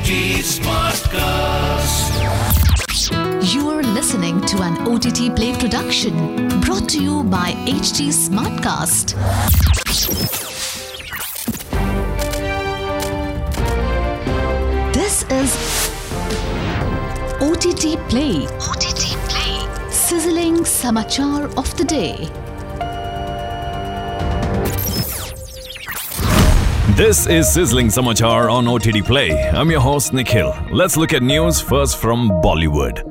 Smartcast. You are listening to an OTT Play production brought to you by HT Smartcast. This is OTT Play. OTT Play. Sizzling Samachar of the Day. This is Sizzling Samachar on OTT Play. I'm your host Nikhil. Let's look at news first from Bollywood.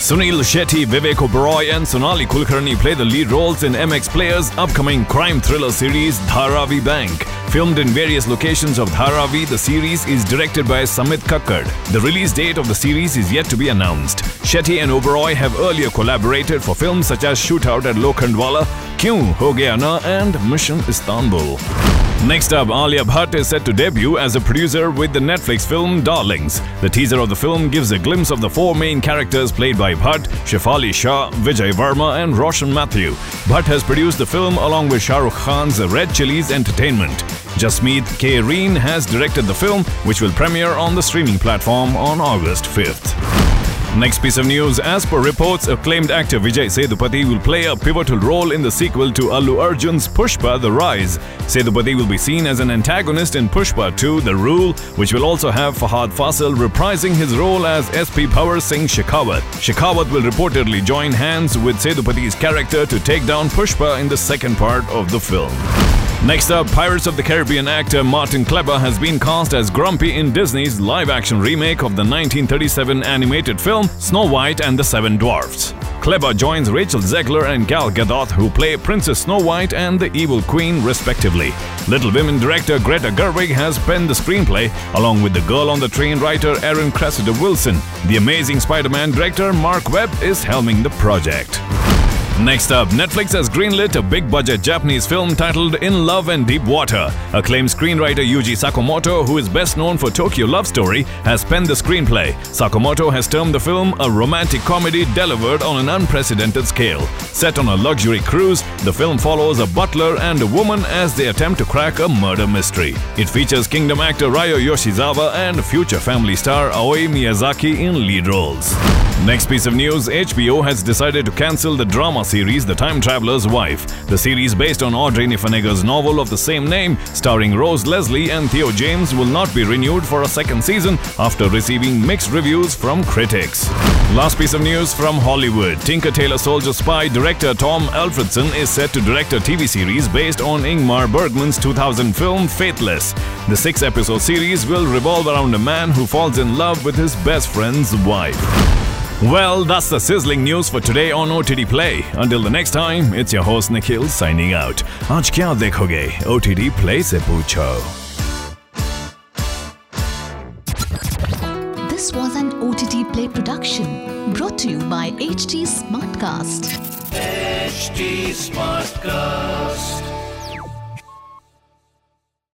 Suniel Shetty, Vivek Oberoi, and Sonali Kulkarni play the lead roles in MX Players' upcoming crime thriller series Dharavi Bank. Filmed in various locations of Dharavi, the series is directed by Samit Kakkad. The release date of the series is yet to be announced. Shetty and Oberoi have earlier collaborated for films such as Shootout at Lokhandwala, Kyun Ho and Mission Istanbul. Next up, Alia Bhatt is set to debut as a producer with the Netflix film Darlings. The teaser of the film gives a glimpse of the four main characters played by Bhatt, Shefali Shah, Vijay Varma, and Roshan Mathew. Bhatt has produced the film along with Shah Rukh Khan's Red Chillies Entertainment. Jasmeet K. Reen has directed the film, which will premiere on the streaming platform on August 5th. Next piece of news. As per reports, acclaimed actor Vijay Sethupathi will play a pivotal role in the sequel to Allu Arjun's Pushpa The Rise. Sethupathi will be seen as an antagonist in Pushpa 2 The Rule, which will also have Fahadh Faasil reprising his role as SP Bhanwar Singh Shekhawat. Shekhawat will reportedly join hands with Sethupathi's character to take down Pushpa in the second part of the film. Next up, Pirates of the Caribbean actor Martin Klebba has been cast as Grumpy in Disney's live action remake of the 1937 animated film Snow White and the Seven Dwarfs. Klebba joins Rachel Zegler and Gal Gadot, who play Princess Snow White and the Evil Queen, respectively. Little Women director Greta Gerwig has penned the screenplay, along with the Girl on the Train writer Erin Cressida Wilson. The Amazing Spider Man director Marc Webb is helming the project. Next up, Netflix has greenlit a big budget Japanese film titled In Love and Deep Water. Acclaimed screenwriter Yuji Sakamoto, who is best known for Tokyo Love Story, has penned the screenplay. Sakamoto has termed the film a romantic comedy delivered on an unprecedented scale. Set on a luxury cruise, the film follows a butler and a woman as they attempt to crack a murder mystery. It features Kingdom actor Ryo Yoshizawa and future family star Aoi Miyazaki in lead roles. Next piece of news HBO has decided to cancel the drama series The Time Traveler's Wife. The series, based on Audrey Niffenegger's novel of the same name, starring Rose Leslie and Theo James, will not be renewed for a second season after receiving mixed reviews from critics. Last piece of news from Hollywood Tinker Tailor Soldier Spy director Tom Alfredson is set to direct a TV series based on Ingmar Bergman's 2000 film Faithless. The six episode series will revolve around a man who falls in love with his best friend's wife. Well, that's the sizzling news for today on OTT Play. Until the next time, it's your host Nikhil signing out. Aaj kya देखोगे? OTT Play se पूछो. This was an OTT Play production brought to you by Smartcast. HT Smartcast.